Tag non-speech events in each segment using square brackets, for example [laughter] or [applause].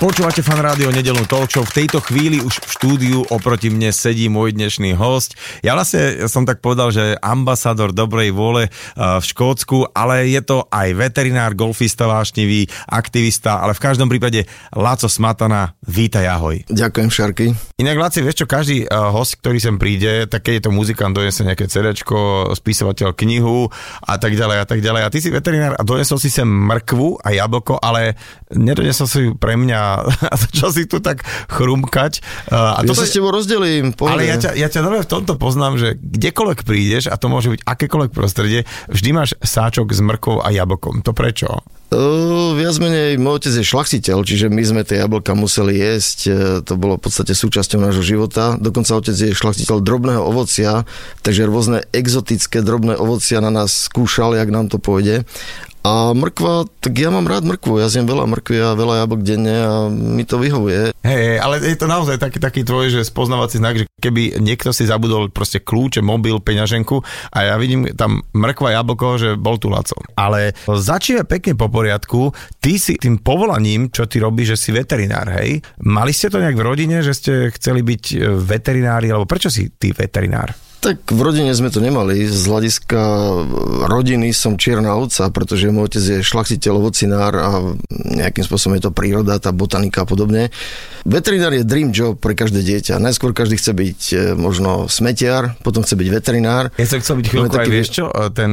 Počúvate fan rádio nedelnú talk show. V tejto chvíli už v štúdiu oproti mne sedí môj dnešný host. Ja vlastne som tak povedal, že ambasador dobrej vôle eh, v Škótsku, ale je to aj veterinár, golfista vášnivý, aktivista, ale v každom prípade Láco Smatana, vítaj ahoj. Ďakujem, Šarky. Inak Láci, vieš čo, každý uh, host, ktorý sem príde, tak keď je to muzikant, donese nejaké CD, spisovateľ knihu a tak ďalej a tak ďalej. A ty si veterinár a donesol si sem mrkvu a jablko, ale nedonesol si pre mňa a [laughs] začal si tu tak chrumkať. A Ja sa s tebou rozdelím. pohode. ale ja ťa, ja ťa dobre v tomto poznám, že kdekoľvek prídeš, a to môže byť akékoľvek prostredie, vždy máš sáčok s mrkou a jablkom. To prečo? Uh, viac menej, môj otec je šlachtiteľ, čiže my sme tie jablka museli jesť, e, to bolo v podstate súčasťou nášho života. Dokonca otec je šlachtiteľ drobného ovocia, takže rôzne exotické drobné ovocia na nás skúšal, jak nám to pôjde. A mrkva, tak ja mám rád mrkvu, ja zjem veľa mrkvy a veľa jablok denne a mi to vyhovuje. Hej, ale je to naozaj taký, taký tvoj, že spoznávací znak, že keby niekto si zabudol proste kľúče, mobil, peňaženku a ja vidím tam mrkva jablko, že bol tu Laco. Ale začíme pekne po poriadku. Ty si tým povolaním, čo ty robíš, že si veterinár, hej? Mali ste to nejak v rodine, že ste chceli byť veterinári, alebo prečo si ty veterinár? Tak v rodine sme to nemali. Z hľadiska rodiny som čierna ovca, pretože môj otec je šlachtiteľ, ovocinár a nejakým spôsobom je to príroda, tá botanika a podobne. Veterinár je dream job pre každé dieťa. Najskôr každý chce byť e, možno smetiar, potom chce byť veterinár. Ja som chcel byť chvíľku Máme aj, taký- vieš čo, e, ten,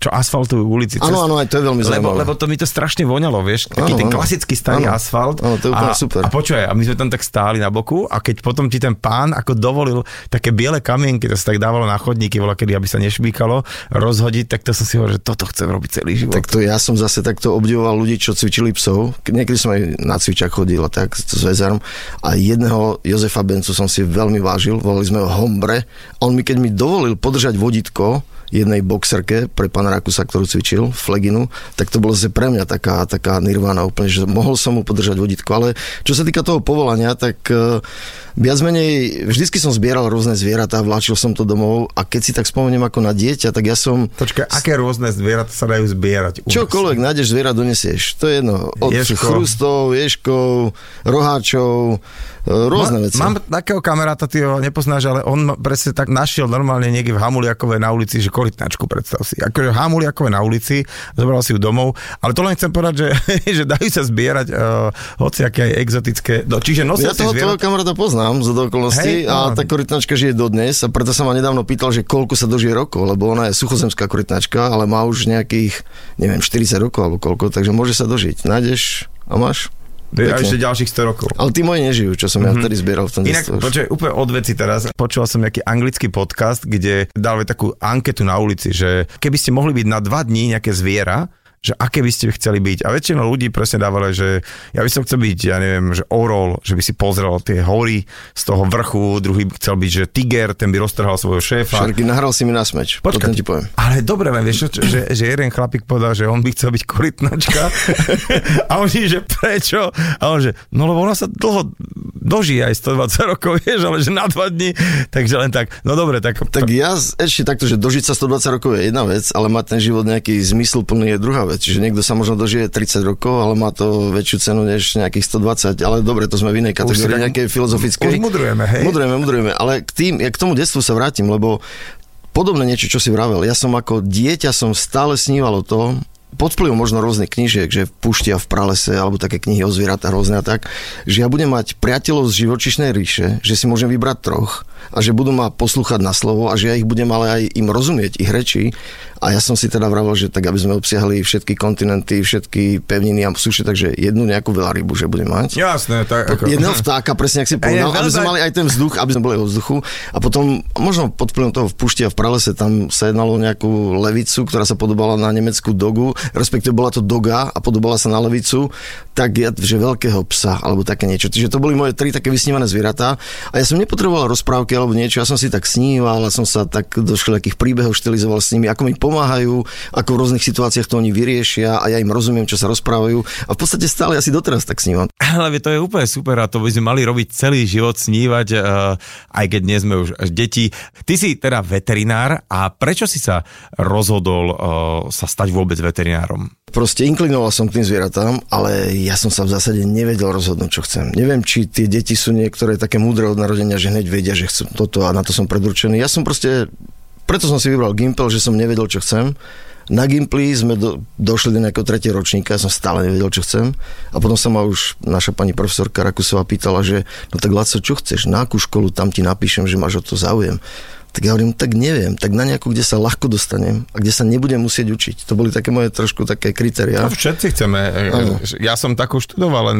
čo asfaltujú ulici. Áno, áno, aj to je veľmi Lebo, zaujímavé. lebo to mi to strašne voňalo, vieš, taký Áno, ten klasický starý Áno. asfalt. Áno, to je úplne a, super. A počúvaj, a my sme tam tak stáli na boku a keď potom ti ten pán ako dovolil také biele kamienky, to sa tak dávalo na chodníky, voľa kedy, aby sa nešmýkalo, rozhodiť, tak to som si hovoril, že toto chcem robiť celý život. Tak to ja som zase takto obdivoval ľudí, čo cvičili psov. Niekedy som aj na cvičak chodil tak s väzárom. A jedného Jozefa Bencu som si veľmi vážil, volali sme ho Hombre. On mi, keď mi dovolil podržať vodítko jednej boxerke pre pána Rakusa, ktorú cvičil, Fleginu, tak to bolo pre mňa taká, taká nirvana úplne, že mohol som mu podržať vodítko. Ale čo sa týka toho povolania, tak uh, viac menej, vždycky som zbieral rôzne zvieratá, vláčil som to domov a keď si tak spomeniem ako na dieťa, tak ja som Počkaj, aké rôzne zvieratá sa dajú zbierať? u? Čokoľvek nájdeš zviera, donesieš. To je jedno. Od Ježko. chrustov, ješkov, roháčov, e, rôzne Ma- veci. Mám takého kamaráta, ty ho nepoznáš, ale on presne tak našiel normálne niekde v Hamuliakovej na ulici, že korytnačku, predstav si. Akože Hamuliakové na ulici, zobral si ju domov, ale to len chcem povedať, že, [laughs] že dajú sa zbierať uh, hociaké aj exotické. No, čiže nosia Ja toho, zvieratá. kamaráta poznám z okolností Hej, a no. tá korytnačka žije dodnes a preto sa ma nedávno pýtal, že koľko sa dožije rokov, lebo ona je suchozemská korytnačka, ale má už nejakých, neviem, 40 rokov alebo koľko, takže môže sa dožiť. Nájdeš a máš? A ešte ďalších 100 rokov. Ale tí moji nežijú, čo som ja vtedy zbieral v tom Mhm. Inak, počkaj, úplne od veci teraz. Počúval som nejaký anglický podcast, kde dali takú anketu na ulici, že keby ste mohli byť na dva dní nejaké zviera, že aké by ste chceli byť. A väčšina ľudí presne dávali, že ja by som chcel byť, ja neviem, že orol, že by si pozrel tie hory z toho vrchu, druhý by chcel byť, že tiger, ten by roztrhal svojho šéfa. Šarky, nahral si mi na smeč. Potom ti poviem. Ale dobre, len vieš, že, že jeden chlapík povedal, že on by chcel byť korytnačka. [laughs] a on že prečo? A on že, no lebo ona sa dlho dožije aj 120 rokov, vieš, ale že na dva dní. Takže len tak, no dobre, tak... Tak ja ešte takto, že dožiť sa 120 rokov je jedna vec, ale mať ten život nejaký zmysl plný je druhá vec. Čiže niekto sa možno dožije 30 rokov, ale má to väčšiu cenu než nejakých 120. Ale dobre, to sme v inej kategórii, tak- nejakej filozofickej. už mudrujeme, hej? Mudrujeme, mudrujeme. Ale k tým, ja k tomu detstvu sa vrátim, lebo podobné niečo, čo si vravel. Ja som ako dieťa som stále sníval o tom, pod vplyvom možno rôznych knížiek, že v pušti a v pralese, alebo také knihy o zvieratách rôzne a tak, že ja budem mať priateľov z živočišnej ríše, že si môžem vybrať troch a že budú ma poslúchať na slovo a že ja ich budem ale aj im rozumieť, ich reči. A ja som si teda vravel, že tak aby sme obsiahli všetky kontinenty, všetky pevniny a suše, takže jednu nejakú veľrybu, že budem mať. Jasné, tak ako... Jedného vtáka, presne ak si povedal, aby sme mali aj ten vzduch, aby sme boli vo vzduchu. A potom, možno pod vplyvom toho v pušti a v pralese, tam sa jednalo o nejakú levicu, ktorá sa podobala na nemeckú dogu, respektíve bola to doga a podobala sa na levicu, tak ja, že veľkého psa, alebo také niečo. Čiže to boli moje tri také vysnívané zvieratá. A ja som nepotreboval rozprávky rozprávky alebo niečo, ja som si tak sníval a som sa tak do všelijakých príbehov štilizoval s nimi, ako mi pomáhajú, ako v rôznych situáciách to oni vyriešia a ja im rozumiem, čo sa rozprávajú a v podstate stále asi doteraz tak snívam. Ale to je úplne super a to by sme mali robiť celý život, snívať, uh, aj keď nie sme už deti. Ty si teda veterinár a prečo si sa rozhodol uh, sa stať vôbec veterinárom? Proste inklinoval som k tým zvieratám, ale ja som sa v zásade nevedel rozhodnúť, čo chcem. Neviem, či tie deti sú niektoré také múdre od narodenia, že hneď vedia, že chcem toto a na to som predurčený. Ja som proste, preto som si vybral Gimpel, že som nevedel, čo chcem. Na Gimply sme do, došli do nejakého tretieho ročníka, som stále nevedel, čo chcem. A potom sa ma už naša pani profesorka Rakusová pýtala, že no tak Laco, čo chceš, na akú školu, tam ti napíšem, že máš o to záujem. Tak ja hovorím, tak neviem, tak na nejakú, kde sa ľahko dostanem a kde sa nebudem musieť učiť. To boli také moje trošku také kritéria. No všetci chceme. Ano. Ja som takú študoval, len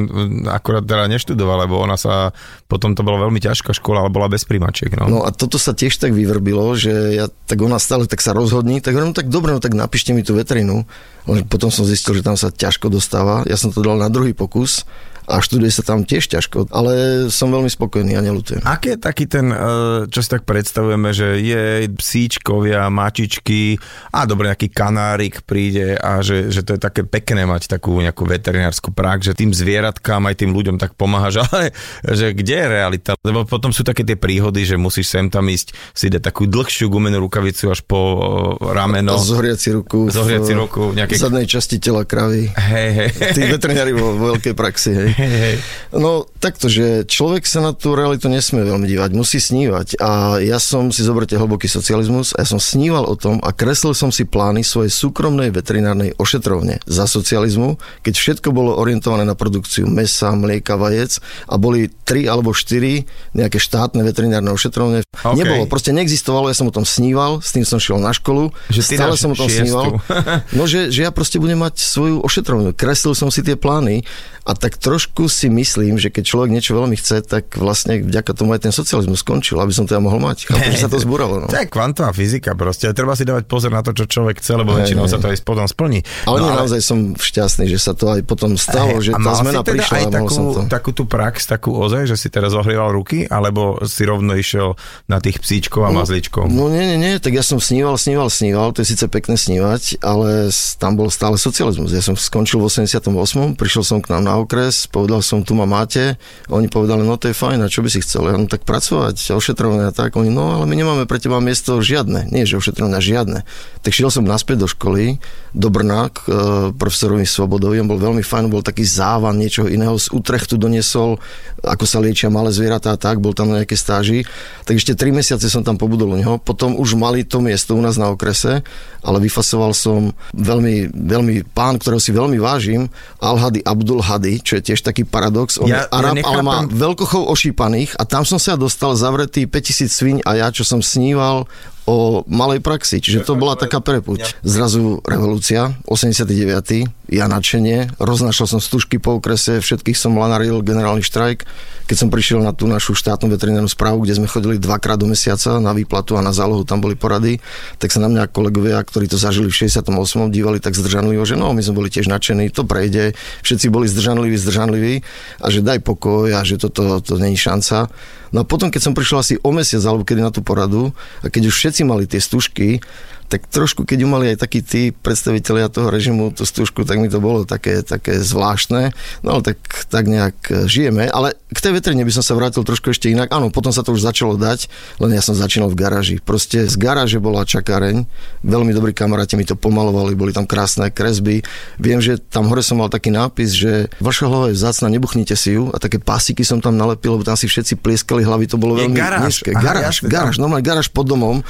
akurát teda neštudoval, lebo ona sa, potom to bola veľmi ťažká škola, ale bola bez primačiek. No. no a toto sa tiež tak vyvrbilo, že ja, tak ona stále tak sa rozhodní, tak hovorím, tak dobre, no tak napíšte mi tú veterinu. Len potom som zistil, že tam sa ťažko dostáva. Ja som to dal na druhý pokus a študuje sa tam tiež ťažko, ale som veľmi spokojný a nelutujem. Aký je taký ten, eh, čo si tak predstavujeme, že je psíčkovia, mačičky a dobre, nejaký kanárik príde a že, že to je také pekné mať takú nejakú veterinárskú prax, že tým zvieratkám aj tým ľuďom tak pomáhaš, [laughs] ale že kde je realita? Lebo potom sú také tie príhody, že musíš sem tam ísť si dať takú dlhšiu gumenú rukavicu až po eh, rameno. Zohriaci ruku. Zohriaci ruku. Nejaké... V zadnej časti tela kravy. Hej, hej. Tí veterinári vo veľkej praxi, hej. No takto, že človek sa na tú realitu nesmie veľmi dívať, musí snívať. A ja som si zoberte hlboký socializmus a ja som sníval o tom a kreslil som si plány svojej súkromnej veterinárnej ošetrovne za socializmu, keď všetko bolo orientované na produkciu mesa, mlieka, vajec a boli tri alebo štyri nejaké štátne veterinárne ošetrovne. Okay. Nebolo, proste neexistovalo, ja som o tom sníval, s tým som šiel na školu, že stále som o tom šiestu. sníval. [laughs] No, že, že ja proste budem mať svoju ošetrovňu. Kreslil som si tie plány a tak trošku si myslím, že keď človek niečo veľmi chce, tak vlastne vďaka tomu aj ten socializmus skončil, aby som to ja mohol mať. Chápu, že sa to [laughs] zbúralo. No. To je kvantová fyzika proste. Treba si dávať pozor na to, čo človek chce, lebo väčšinou sa to aj potom splní. Ale, no, ale naozaj som šťastný, že sa to aj potom stalo, hey, že tá zmena teda prišla. Aj takú, som to... takú tú prax, takú ozaj, že si teraz ohrieval ruky, alebo si rovno išiel na tých psíčkov a no, mazličkov? No nie, nie, nie, tak ja som sníval, sníval, sníval, to je síce pekné snívať, ale tam bol stále socializmus. Ja som skončil v 88. prišiel som k nám na okres, povedal som, tu ma máte. Oni povedali, no to je fajn, a čo by si chcel? Ja, no tak pracovať, ošetrovania a tak. Oni, no ale my nemáme pre teba miesto žiadne. Nie, že ošetrovania žiadne. Tak šiel som naspäť do školy, do Brna k e, profesorovi Svobodovi. On bol veľmi fajn, bol taký závan niečoho iného. Z Utrechtu doniesol, ako sa liečia malé zvieratá a tak. Bol tam na nejaké stáži. Tak ešte tri mesiace som tam pobudol u neho. Potom už mali to miesto u nás na okrese, ale vyfasoval som veľmi, veľmi pán, ktorého si veľmi vážim, Al-Hadi Abdul Hadi, čo je tiež taký paradox. On ja, je Arab, ja ale má veľkochov ošípaných a tam som sa dostal zavretý 5000 sviň a ja, čo som sníval o malej praxi, čiže to bola taká prepuť. Zrazu revolúcia, 89. Ja nadšenie, roznašal som stužky po okrese, všetkých som lanaril, generálny štrajk. Keď som prišiel na tú našu štátnu veterinárnu správu, kde sme chodili dvakrát do mesiaca na výplatu a na zálohu, tam boli porady, tak sa na mňa kolegovia, ktorí to zažili v 68. dívali tak zdržanlivo, že no, my sme boli tiež nadšení, to prejde, všetci boli zdržanliví, zdržanliví a že daj pokoj a že toto to, to není šanca. No a potom, keď som prišiel asi o mesiac, alebo kedy na tú poradu, a keď už všetci mali tie stužky, tak trošku, keď ju mali aj takí tí predstavitelia toho režimu, tú stužku, tak mi to bolo také, také zvláštne. No ale tak, tak nejak žijeme. Ale k tej vetrine by som sa vrátil trošku ešte inak. Áno, potom sa to už začalo dať, len ja som začínal v garáži. Proste z garáže bola čakáreň, veľmi dobrí kamaráti mi to pomalovali, boli tam krásne kresby. Viem, že tam hore som mal taký nápis, že vaša hlava je vzácna, nebuchnite si ju a také pásiky som tam nalepil, lebo tam si všetci plieskali hlavy, to bolo veľmi garáž. nízke. Garáž, garáž, normálne garáž pod domom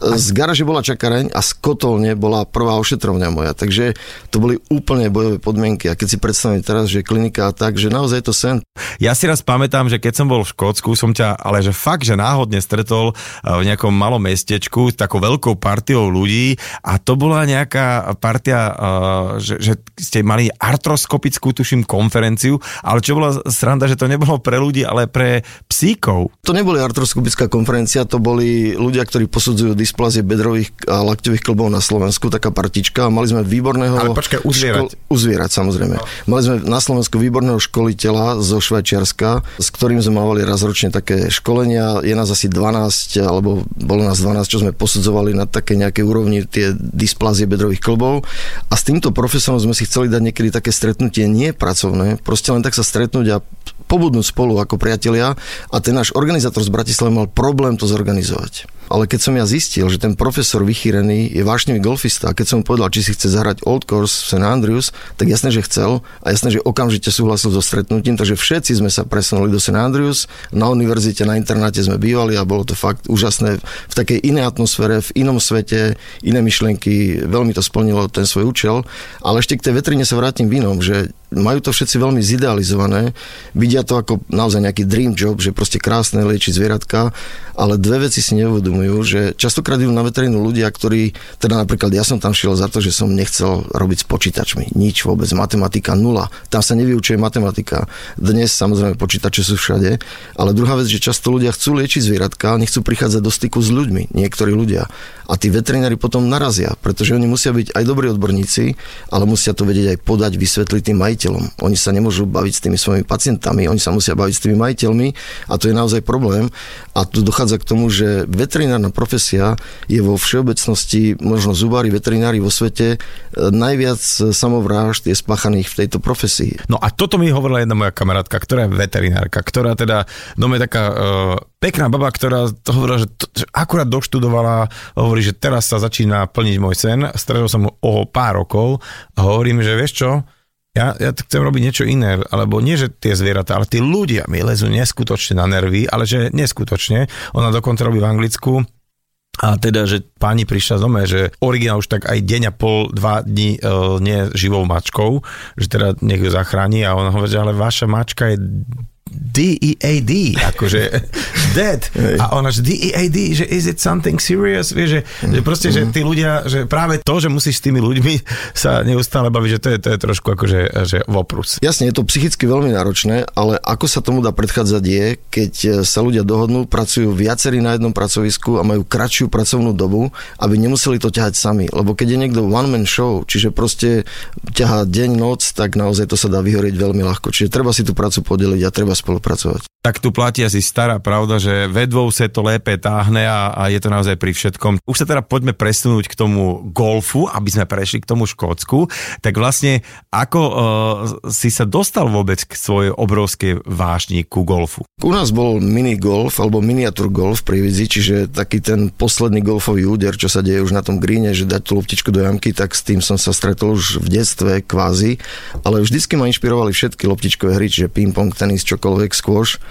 z garáže bola čakareň a z kotolne bola prvá ošetrovňa moja. Takže to boli úplne bojové podmienky. A keď si predstavím teraz, že klinika a tak, že naozaj je to sen. Ja si raz pamätám, že keď som bol v Škótsku, som ťa, ale že fakt, že náhodne stretol eh, v nejakom malom mestečku s takou veľkou partiou ľudí a to bola nejaká partia, eh, že, že ste mali artroskopickú, tuším, konferenciu, ale čo bola sranda, že to nebolo pre ľudí, ale pre psíkov. To neboli artroskopická konferencia, to boli ľudia, ktorí posudzujú dysplazie bedrových a lakťových klbov na Slovensku, taká partička mali sme výborného... Ale počkaj, uzvierať. Škol, uzvierať, samozrejme. No. Mali sme na Slovensku výborného školiteľa zo Švajčiarska, s ktorým sme mali raz ročne také školenia. Je nás asi 12, alebo bolo nás 12, čo sme posudzovali na také nejaké úrovni tie dysplazie bedrových klbov. A s týmto profesorom sme si chceli dať niekedy také stretnutie nie pracovné, proste len tak sa stretnúť a pobudnúť spolu ako priatelia a ten náš organizátor z Bratislavy mal problém to zorganizovať. Ale keď som ja zistil, že ten profesor vychýrený je vášnivý golfista a keď som mu povedal, či si chce zahrať Old Course v St. Andrews, tak jasné, že chcel a jasné, že okamžite súhlasil so stretnutím, takže všetci sme sa presunuli do St. Andrews, na univerzite, na internáte sme bývali a bolo to fakt úžasné v takej inej atmosfére, v inom svete, iné myšlienky, veľmi to splnilo ten svoj účel, ale ešte k tej vetrine sa vrátim v inom, že majú to všetci veľmi zidealizované, vidia to ako naozaj nejaký dream job, že proste krásne liečiť zvieratka, ale dve veci si neuvedomujú, že častokrát idú na veterínu ľudia, ktorí, teda napríklad ja som tam šiel za to, že som nechcel robiť s počítačmi, nič vôbec, matematika nula, tam sa nevyučuje matematika. Dnes samozrejme počítače sú všade, ale druhá vec, že často ľudia chcú liečiť zvieratka, nechcú prichádzať do styku s ľuďmi, niektorí ľudia. A tí veterinári potom narazia, pretože oni musia byť aj dobrí odborníci, ale musia to vedieť aj podať, vysvetliť tým majiteľom. Oni sa nemôžu baviť s tými svojimi pacientami, oni sa musia baviť s tými majiteľmi a to je naozaj problém. A tu dochádza k tomu, že veterinárna profesia je vo všeobecnosti, možno zubári, veterinári vo svete, e, najviac samovrážd je spáchaných v tejto profesii. No a toto mi hovorila jedna moja kamarátka, ktorá je veterinárka, ktorá teda, no je taká uh, pekná baba, ktorá to hovorila, že, to, že akurát doštudovala, hovorí, že teraz sa začína plniť môj sen, stretol som o pár rokov a hovorím, že vieš čo, ja, ja chcem robiť niečo iné, alebo nie, že tie zvieratá, ale tí ľudia mi lezú neskutočne na nervy, ale že neskutočne. Ona dokonca robí v Anglicku a teda, že pani prišla z že originál už tak aj deň a pol, dva dní e, nie živou mačkou, že teda nech ju zachráni a ona hovorí, že ale vaša mačka je [laughs] D-E-A-D, akože dead. A ona, že D-E-A-D, že is it something serious? Vieš, že, že proste, že tí ľudia, že práve to, že musíš s tými ľuďmi sa neustále baviť, že to je, to je trošku akože že voprus. Jasne, je to psychicky veľmi náročné, ale ako sa tomu dá predchádzať je, keď sa ľudia dohodnú, pracujú viacerí na jednom pracovisku a majú kratšiu pracovnú dobu, aby nemuseli to ťahať sami. Lebo keď je niekto one-man show, čiže proste ťahá deň, noc, tak naozaj to sa dá vyhorieť veľmi ľahko. Čiže treba si tú prácu podeliť a treba полу працаваць Tak tu platí asi stará pravda, že vedvou sa to lépe táhne a, a je to naozaj pri všetkom. Už sa teda poďme presunúť k tomu golfu, aby sme prešli k tomu Škótsku. Tak vlastne, ako uh, si sa dostal vôbec k svojej obrovskej vášni ku golfu? U nás bol mini golf alebo miniatúr golf pri Vidzi, čiže taký ten posledný golfový úder, čo sa deje už na tom gríne, že dať tú loptičku do jamky, tak s tým som sa stretol už v detstve kvázi, ale vždycky ma inšpirovali všetky loptičkové hry, čiže ping-pong, tenis, čokoľvek, skôr.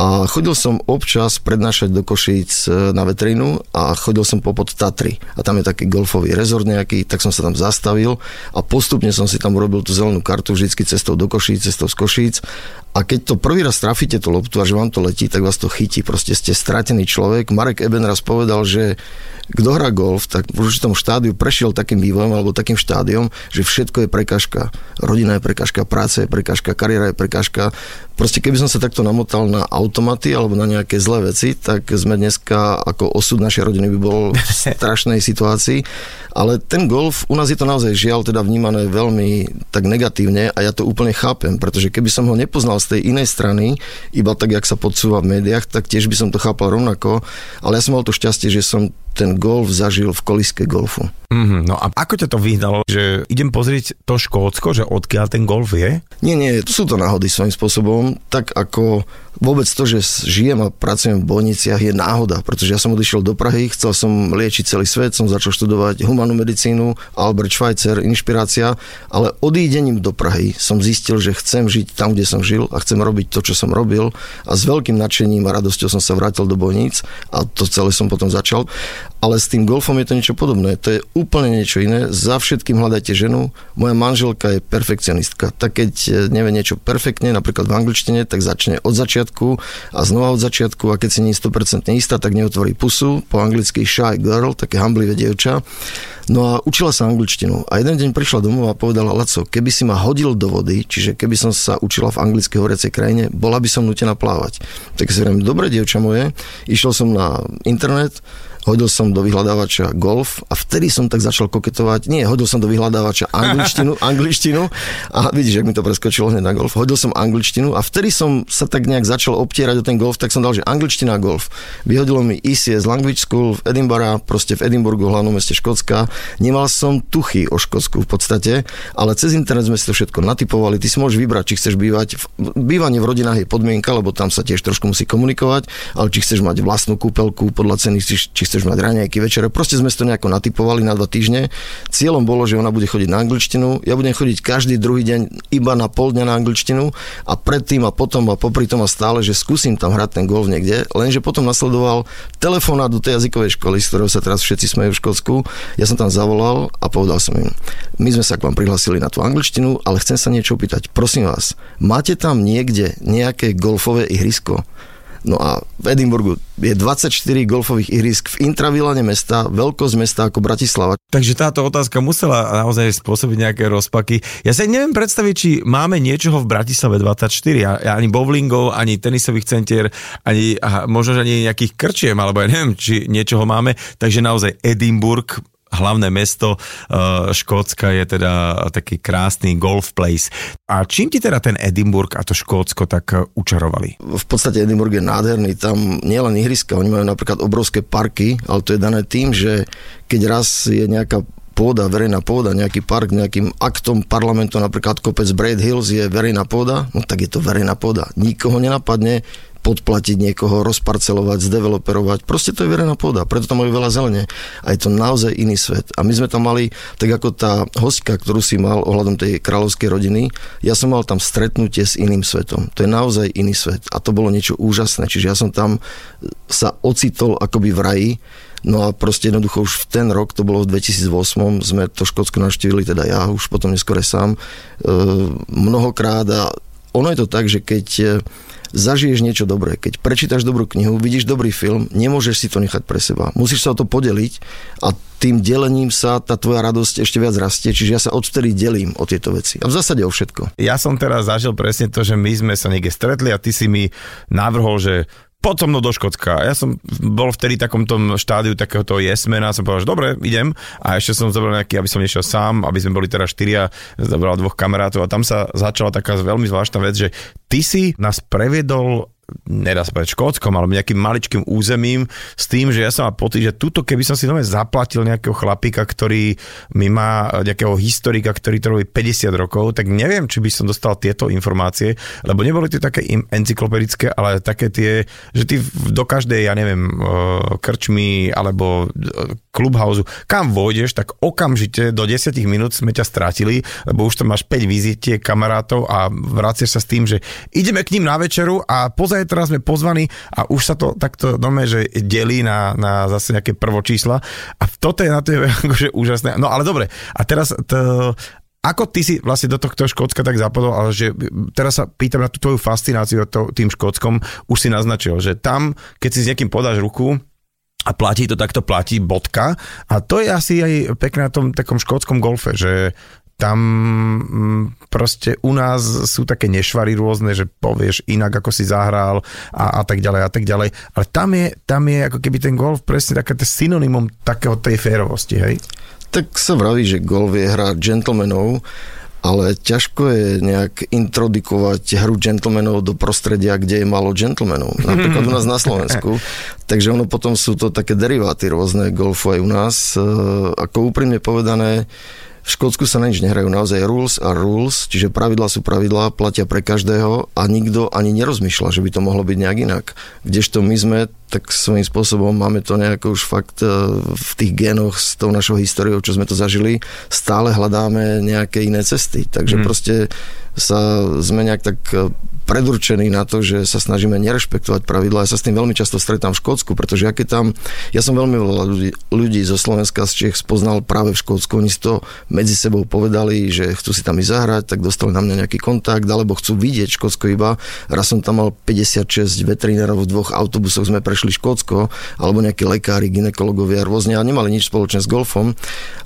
A chodil som občas prednášať do Košíc e, na vetrinu a chodil som po pod Tatry. A tam je taký golfový rezort nejaký, tak som sa tam zastavil a postupne som si tam urobil tú zelenú kartu vždycky cestou do Košíc, cestou z Košíc. A keď to prvý raz trafíte tú loptu a že vám to letí, tak vás to chytí. Proste ste stratený človek. Marek Eben raz povedal, že kto hrá golf, tak v určitom štádiu prešiel takým vývojom alebo takým štádiom, že všetko je prekažka. Rodina je prekažka, práca je prekažka, kariéra je prekažka. Proste keby som sa takto namotal na automaty alebo na nejaké zlé veci, tak sme dneska ako osud našej rodiny by bol v [laughs] strašnej situácii. Ale ten golf, u nás je to naozaj žiaľ teda vnímané veľmi tak negatívne a ja to úplne chápem, pretože keby som ho nepoznal z tej inej strany, iba tak, jak sa podsúva v médiách, tak tiež by som to chápal rovnako. Ale ja som mal to šťastie, že som ten golf zažil v koliske golfu. Mm-hmm, no a ako ťa to vyhnalo, že idem pozrieť to Škótsko, že odkiaľ ten golf je? Nie, nie, sú to náhody svojím spôsobom, tak ako vôbec to, že žijem a pracujem v bolniciach je náhoda, pretože ja som odišiel do Prahy, chcel som liečiť celý svet, som začal študovať humanú medicínu, Albert Schweitzer, inšpirácia, ale odídením do Prahy som zistil, že chcem žiť tam, kde som žil a chcem robiť to, čo som robil a s veľkým nadšením a radosťou som sa vrátil do Bojníc a to celé som potom začal. Ale s tým golfom je to niečo podobné. To je úplne niečo iné. Za všetkým hľadajte ženu. Moja manželka je perfekcionistka. Tak keď nevie niečo perfektne, napríklad v angličtine, tak začne od začiatku a znova od začiatku a keď si nie je 100% istá, tak neotvorí pusu, po anglicky shy girl, také hamblivé dievča. No a učila sa angličtinu. A jeden deň prišla domov a povedala, Laco, keby si ma hodil do vody, čiže keby som sa učila v anglickej hovoriacej krajine, bola by som nutená plávať. Tak si hovorím, dobre, dievča moje, išiel som na internet, hodil som do vyhľadávača golf a vtedy som tak začal koketovať, nie, hodil som do vyhľadávača angličtinu, [laughs] angličtinu a vidíš, jak mi to preskočilo hneď na golf, hodil som angličtinu a vtedy som sa tak nejak začal obtierať o ten golf, tak som dal, že angličtina a golf. Vyhodilo mi ECS Language School v Edinburgh, proste v Edinburghu, v hlavnom meste Škótska. Nemal som tuchy o Škótsku v podstate, ale cez internet sme si to všetko natypovali. Ty si môžeš vybrať, či chceš bývať. Bývanie v rodinách je podmienka, lebo tam sa tiež trošku musí komunikovať, ale či chceš mať vlastnú kúpelku podľa ceny, či chceš mať raňajky, večere. Proste sme to nejako natypovali na dva týždne. Cieľom bolo, že ona bude chodiť na angličtinu. Ja budem chodiť každý druhý deň iba na pol dňa na angličtinu a predtým a potom a popri tom a stále, že skúsim tam hrať ten golf niekde. Lenže potom nasledoval telefonát do tej jazykovej školy, z ktorého sa teraz všetci smejú v Škótsku. Ja som tam zavolal a povedal som im, my sme sa k vám prihlasili na tú angličtinu, ale chcem sa niečo opýtať. Prosím vás, máte tam niekde nejaké golfové ihrisko? No a v Edinburgu je 24 golfových ihrisk v intravilane mesta, veľkosť mesta ako Bratislava. Takže táto otázka musela naozaj spôsobiť nejaké rozpaky. Ja sa neviem predstaviť, či máme niečoho v Bratislave 24, ani bowlingov, ani tenisových centier, ani aha, možno ani nejakých krčiem, alebo ja neviem, či niečoho máme. Takže naozaj Edinburgh hlavné mesto uh, Škótska je teda taký krásny golf place. A čím ti teda ten Edinburgh a to Škótsko tak uh, učarovali? V podstate Edinburgh je nádherný, tam nielen ihriska, oni majú napríklad obrovské parky, ale to je dané tým, že keď raz je nejaká pôda, verejná pôda, nejaký park, nejakým aktom parlamentu, napríklad kopec Braid Hills je verejná pôda, no tak je to verejná pôda. Nikoho nenapadne podplatiť niekoho, rozparcelovať, zdeveloperovať. Proste to je verejná pôda, preto tam majú veľa zelene. A je to naozaj iný svet. A my sme tam mali, tak ako tá hostka, ktorú si mal ohľadom tej kráľovskej rodiny, ja som mal tam stretnutie s iným svetom. To je naozaj iný svet. A to bolo niečo úžasné. Čiže ja som tam sa ocitol akoby v raji, No a proste jednoducho už v ten rok, to bolo v 2008, sme to Škótsko navštívili, teda ja už potom neskôr sám, e, mnohokrát a ono je to tak, že keď zažiješ niečo dobré. Keď prečítaš dobrú knihu, vidíš dobrý film, nemôžeš si to nechať pre seba. Musíš sa o to podeliť a tým delením sa tá tvoja radosť ešte viac rastie, čiže ja sa odvtedy delím o tieto veci. A v zásade o všetko. Ja som teraz zažil presne to, že my sme sa niekde stretli a ty si mi navrhol, že poď so mnou do Škótska. Ja som bol vtedy v takom tom štádiu takéhoto jesmena, som povedal, že dobre, idem. A ešte som zobral nejaký, aby som nešiel sám, aby sme boli teda štyria, zobral dvoch kamarátov a tam sa začala taká veľmi zvláštna vec, že ty si nás previedol nedá sa povedať Škótskom, ale nejakým maličkým územím s tým, že ja som mal pocit, že tuto, keby som si nové zaplatil nejakého chlapika, ktorý mi má nejakého historika, ktorý to robí 50 rokov, tak neviem, či by som dostal tieto informácie, lebo neboli to také encyklopedické, ale také tie, že ty do každej, ja neviem, eh, krčmy alebo klubhausu, eh, kam vojdeš, tak okamžite do 10 minút sme ťa strátili, lebo už tam máš 5 vizitie kamarátov a vraciaš sa s tým, že ideme k ním na večeru a pozaj teraz sme pozvaní a už sa to takto dome, že delí na, na zase nejaké prvočísla a toto je na to [laughs] akože úžasné. No ale dobre, a teraz to, ako ty si vlastne do tohto Škótska tak zapadol, ale že teraz sa pýtam na tú tvoju fascináciu tým Škótskom, už si naznačil, že tam, keď si s niekým podáš ruku, a platí to takto, platí bodka. A to je asi aj pekné na tom takom škótskom golfe, že tam mm, proste u nás sú také nešvary rôzne, že povieš inak, ako si zahral a, a tak ďalej a tak ďalej. Ale tam je, tam je ako keby ten golf presne také synonymum takého tej férovosti, hej? Tak sa vraví, že golf je hra gentlemanov, ale ťažko je nejak introdukovať hru gentlemanov do prostredia, kde je málo gentlemanov. Napríklad u nás na Slovensku. [laughs] Takže ono potom sú to také deriváty rôzne golfu aj u nás. E, ako úprimne povedané, v Škótsku sa na nič nehrajú, naozaj rules a rules, čiže pravidlá sú pravidlá, platia pre každého a nikto ani nerozmýšľa, že by to mohlo byť nejak inak. Kdežto my sme tak svojím spôsobom máme to nejako už fakt e, v tých génoch s tou našou históriou, čo sme to zažili, stále hľadáme nejaké iné cesty. Takže mm. proste sa sme nejak tak e, predurčení na to, že sa snažíme nerešpektovať pravidla. Ja sa s tým veľmi často stretám v Škótsku, pretože ja tam, ja som veľmi veľa ľudí, ľudí zo Slovenska, z Čech spoznal práve v Škótsku. Oni si to medzi sebou povedali, že chcú si tam ísť zahrať, tak dostali na mňa nejaký kontakt, alebo chcú vidieť Škótsko iba. Raz som tam mal 56 veterinárov v dvoch autobusoch, sme prešli Škótsko, alebo nejakí lekári, ginekologovia rôzne a nemali nič spoločné s golfom,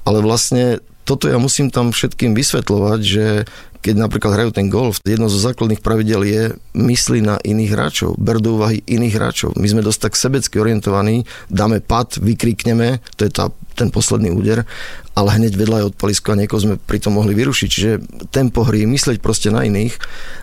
ale vlastne toto ja musím tam všetkým vysvetľovať, že keď napríklad hrajú ten golf, jedno zo základných pravidel je mysli na iných hráčov, ber do úvahy iných hráčov. My sme dosť tak sebecky orientovaní, dáme pad, vykrikneme, to je tá ten posledný úder, ale hneď vedľa je odpalisko a niekoho sme pri tom mohli vyrušiť. Čiže tempo hry, mysleť proste na iných.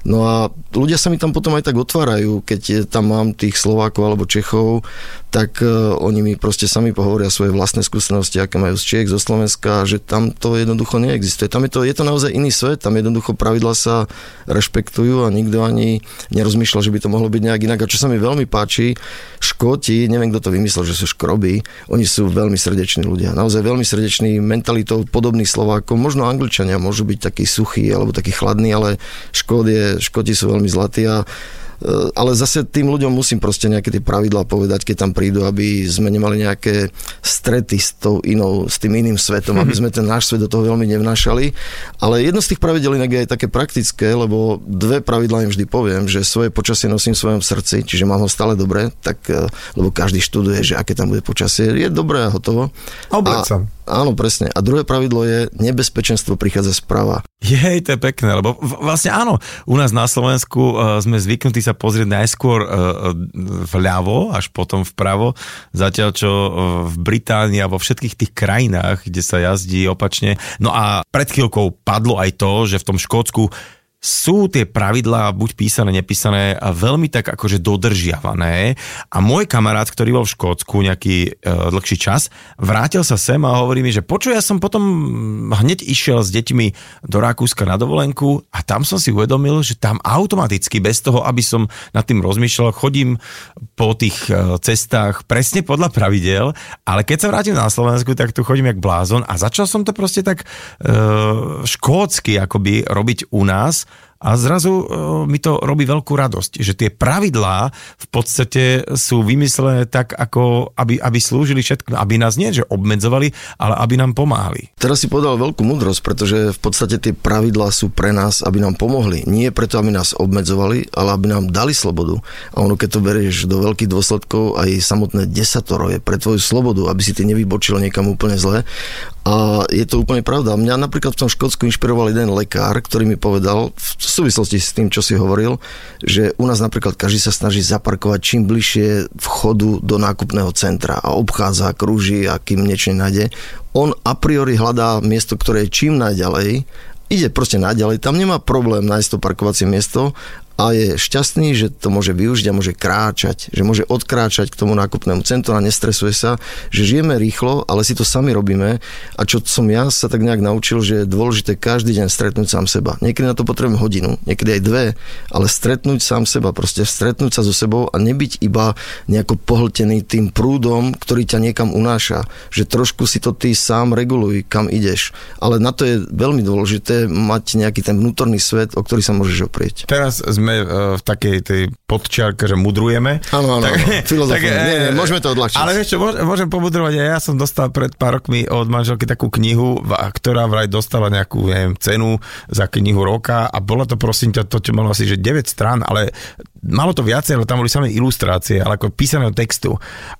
No a ľudia sa mi tam potom aj tak otvárajú, keď tam mám tých Slovákov alebo Čechov, tak uh, oni mi proste sami pohovoria svoje vlastné skúsenosti, aké majú z Čiech, zo Slovenska, že tam to jednoducho neexistuje. Tam je to, je to naozaj iný svet, tam jednoducho pravidla sa rešpektujú a nikto ani nerozmýšľa, že by to mohlo byť nejak inak. A čo sa mi veľmi páči, Škóti, neviem kto to vymyslel, že sú škroby, oni sú veľmi srdeční ľudia, naozaj veľmi srdeční, mentalitou podobných Slovákov. Možno Angličania môžu byť takí suchí alebo takí chladní, ale Škód je, Škoti sú veľmi zlatí a ale zase tým ľuďom musím proste nejaké tie pravidlá povedať, keď tam prídu, aby sme nemali nejaké strety s, tou inou, s tým iným svetom, aby [laughs] sme ten náš svet do toho veľmi nevnášali. Ale jedno z tých pravidel inak je aj také praktické, lebo dve pravidlá im vždy poviem, že svoje počasie nosím v svojom srdci, čiže mám ho stále dobre, tak, e, lebo každý študuje, že aké tam bude počasie, je dobré a hotovo. Obleď sa. Áno, presne. A druhé pravidlo je, nebezpečenstvo prichádza sprava. Jej, to je pekné, lebo vlastne áno, u nás na Slovensku uh, sme zvyknutí sa pozrieť najskôr uh, vľavo, až potom vpravo, zatiaľ čo v Británii a vo všetkých tých krajinách, kde sa jazdí opačne. No a pred chvíľkou padlo aj to, že v tom Škótsku sú tie pravidlá, buď písané, nepísané, veľmi tak akože dodržiavané. A môj kamarát, ktorý bol v Škótsku nejaký e, dlhší čas, vrátil sa sem a hovorí mi, že počuj, ja som potom hneď išiel s deťmi do Rakúska na dovolenku a tam som si uvedomil, že tam automaticky, bez toho, aby som nad tým rozmýšľal, chodím po tých e, cestách presne podľa pravidel, ale keď sa vrátim na Slovensku, tak tu chodím jak blázon a začal som to proste tak e, škótsky akoby robiť u nás a zrazu e, mi to robí veľkú radosť, že tie pravidlá v podstate sú vymyslené tak, ako aby, aby slúžili všetkým, aby nás nie že obmedzovali, ale aby nám pomáhali. Teraz si povedal veľkú múdrosť, pretože v podstate tie pravidlá sú pre nás, aby nám pomohli. Nie preto, aby nás obmedzovali, ale aby nám dali slobodu. A ono, keď to berieš do veľkých dôsledkov, aj samotné desatoro je pre tvoju slobodu, aby si ty nevybočil niekam úplne zle. A je to úplne pravda. Mňa napríklad v tom Škótsku inšpiroval jeden lekár, ktorý mi povedal, súvislosti s tým, čo si hovoril, že u nás napríklad každý sa snaží zaparkovať čím bližšie vchodu do nákupného centra a obchádza, krúži a kým niečo nájde. On a priori hľadá miesto, ktoré je čím najďalej ide proste naďalej, tam nemá problém nájsť to parkovacie miesto a je šťastný, že to môže využiť a môže kráčať, že môže odkráčať k tomu nákupnému centru a nestresuje sa, že žijeme rýchlo, ale si to sami robíme a čo som ja sa tak nejak naučil, že je dôležité každý deň stretnúť sám seba. Niekedy na to potrebujem hodinu, niekedy aj dve, ale stretnúť sám seba, proste stretnúť sa so sebou a nebyť iba nejako pohltený tým prúdom, ktorý ťa niekam unáša, že trošku si to ty sám reguluj, kam ideš. Ale na to je veľmi dôležité mať nejaký ten vnútorný svet, o ktorý sa môžeš oprieť. Teraz sme sme uh, v takej tej podčiarke, že mudrujeme. Áno, áno, tak, tak, nie, nie, môžeme to odľahčiť. Ale čo, môžem pomudrovať, ja som dostal pred pár rokmi od manželky takú knihu, ktorá vraj dostala nejakú, neviem, cenu za knihu roka a bola to prosím ťa, to čo malo asi, že 9 strán, ale malo to viacej, ale tam boli samé ilustrácie, ale ako písaného textu.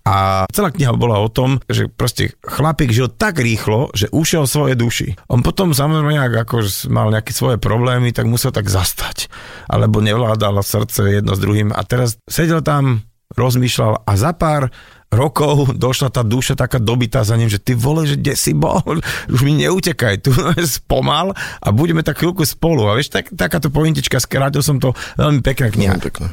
A celá kniha bola o tom, že proste chlapík žil tak rýchlo, že ušiel svoje duši. On potom samozrejme nejak ako mal nejaké svoje problémy, tak musel tak zastať. Alebo nevládal srdce jedno s druhým. A teraz sedel tam, rozmýšľal a za pár rokov došla tá duša taká dobitá za ním, že ty vole, že kde si bol, [laughs] už mi neutekaj, tu [laughs] spomal a budeme tak chvíľku spolu. A vieš, tak, takáto pointička, skrátil som to, veľmi pekná kniha. Veľmi pekná.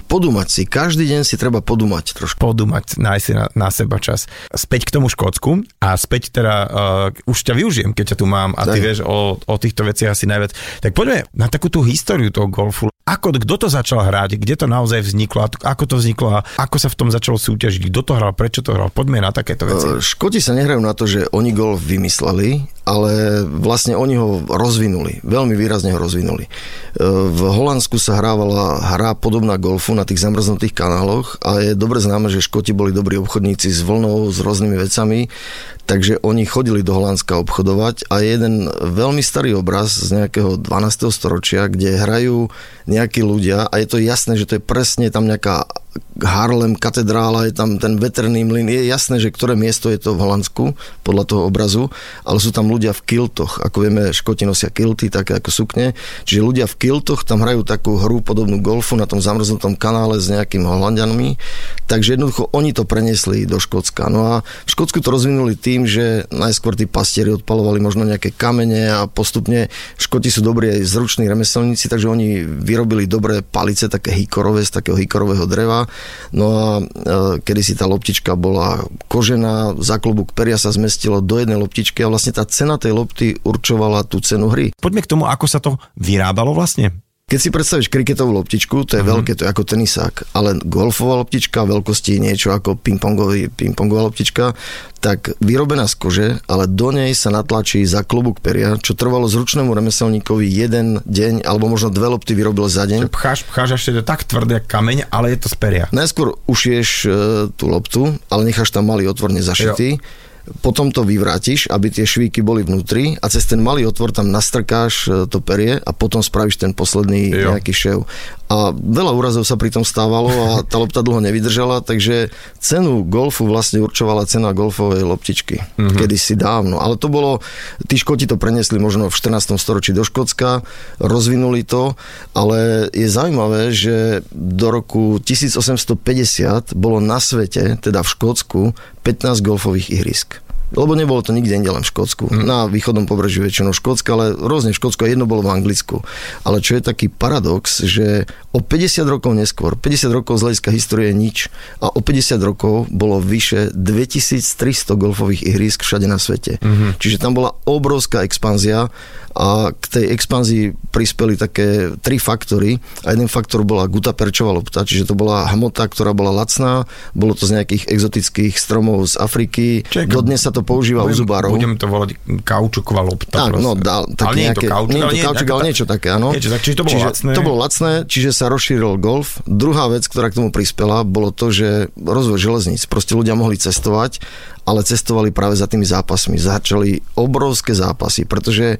Si, každý deň si treba podúmať trošku. Podúmať, nájsť si na, na seba čas. Späť k tomu Škótsku a späť teda, uh, už ťa využijem, keď ťa tu mám a ty vieš o, o týchto veciach asi najviac. Tak poďme na takú tú históriu toho golfu. Ako, kto to začal hrať, kde to naozaj vzniklo, ako to vzniklo a ako sa v tom začalo súťažiť, kto to hral, prečo to hral. Poďme na takéto veci. Škoti sa nehrajú na to, že oni golf vymysleli, ale vlastne oni ho rozvinuli, veľmi výrazne ho rozvinuli. E, v Holandsku sa hrávala hra podobná golfu na tých zamrznutých kanáloch a je dobre známe, že Škoti boli dobrí obchodníci s vlnou, s rôznymi vecami, takže oni chodili do Holandska obchodovať a jeden veľmi starý obraz z nejakého 12. storočia, kde hrajú nejakí ľudia a je to jasné, že to je presne tam nejaká Harlem, katedrála, je tam ten veterný mlyn. Je jasné, že ktoré miesto je to v Holandsku, podľa toho obrazu, ale sú tam ľudia v kiltoch. Ako vieme, Škoti nosia kilty, také ako sukne. Čiže ľudia v kiltoch tam hrajú takú hru podobnú golfu na tom zamrznutom kanále s nejakými Holandianmi. Takže jednoducho oni to preniesli do Škótska. No a v Škótsku to rozvinuli tým, že najskôr tí pastieri odpalovali možno nejaké kamene a postupne Škoti sú dobrí aj zruční remeselníci, takže oni vyrobili dobré palice, také hikorové z takého hikorového dreva No a e, kedy si tá loptička bola kožená, za klobúk peria sa zmestilo do jednej loptičky a vlastne tá cena tej lopty určovala tú cenu hry. Poďme k tomu, ako sa to vyrábalo vlastne. Keď si predstavíš kriketovú loptičku, to je uh-huh. veľké, to je ako tenisák, ale golfová loptička, veľkosti niečo ako ping-pongová loptička, tak vyrobená z kože, ale do nej sa natlačí za klobúk peria, čo trvalo zručnému remeselníkovi jeden deň, alebo možno dve lopty vyrobil za deň. Pcháš, pcháš až je to tak tvrdé kameň, ale je to z peria. Najskôr ušieš e, tú loptu, ale necháš tam malý otvor nezašitý. Jo potom to vyvrátiš, aby tie švíky boli vnútri a cez ten malý otvor tam nastrkáš e, to perie a potom spravíš ten posledný jo. nejaký šev. A veľa úrazov sa pri tom stávalo a tá lopta dlho nevydržala, takže cenu golfu vlastne určovala cena golfovej loptičky. Mm-hmm. Kedysi dávno. Ale to bolo, tí Škoti to prenesli možno v 14. storočí do Škótska, rozvinuli to, ale je zaujímavé, že do roku 1850 bolo na svete, teda v Škótsku, 15 golfových ihrisk lebo nebolo to nikde inde len v Škótsku. Mm. Na východnom pobreží väčšinou Škótska, ale rôzne v Škótsku a jedno bolo v Anglicku. Ale čo je taký paradox, že o 50 rokov neskôr, 50 rokov z hľadiska histórie nič a o 50 rokov bolo vyše 2300 golfových ihrisk všade na svete. Mm-hmm. Čiže tam bola obrovská expanzia a k tej expanzii prispeli také tri faktory a jeden faktor bola guta perčová lopta, čiže to bola hmota, ktorá bola lacná, bolo to z nejakých exotických stromov z Afriky, Ček, dodnes sa to používa budem, u zubárov. Budem to volať kaučuková lopta. Tak, no, dá, tak ale nejaké, nie je to kaučuk, nie je to kaučuk, ale niečo také, áno. Niečo, tak, čiže to bolo čiže lacné. To bolo lacné, čiže sa rozšíril golf. Druhá vec, ktorá k tomu prispela, bolo to, že rozvoj železníc. Proste ľudia mohli cestovať ale cestovali práve za tými zápasmi. Začali obrovské zápasy, pretože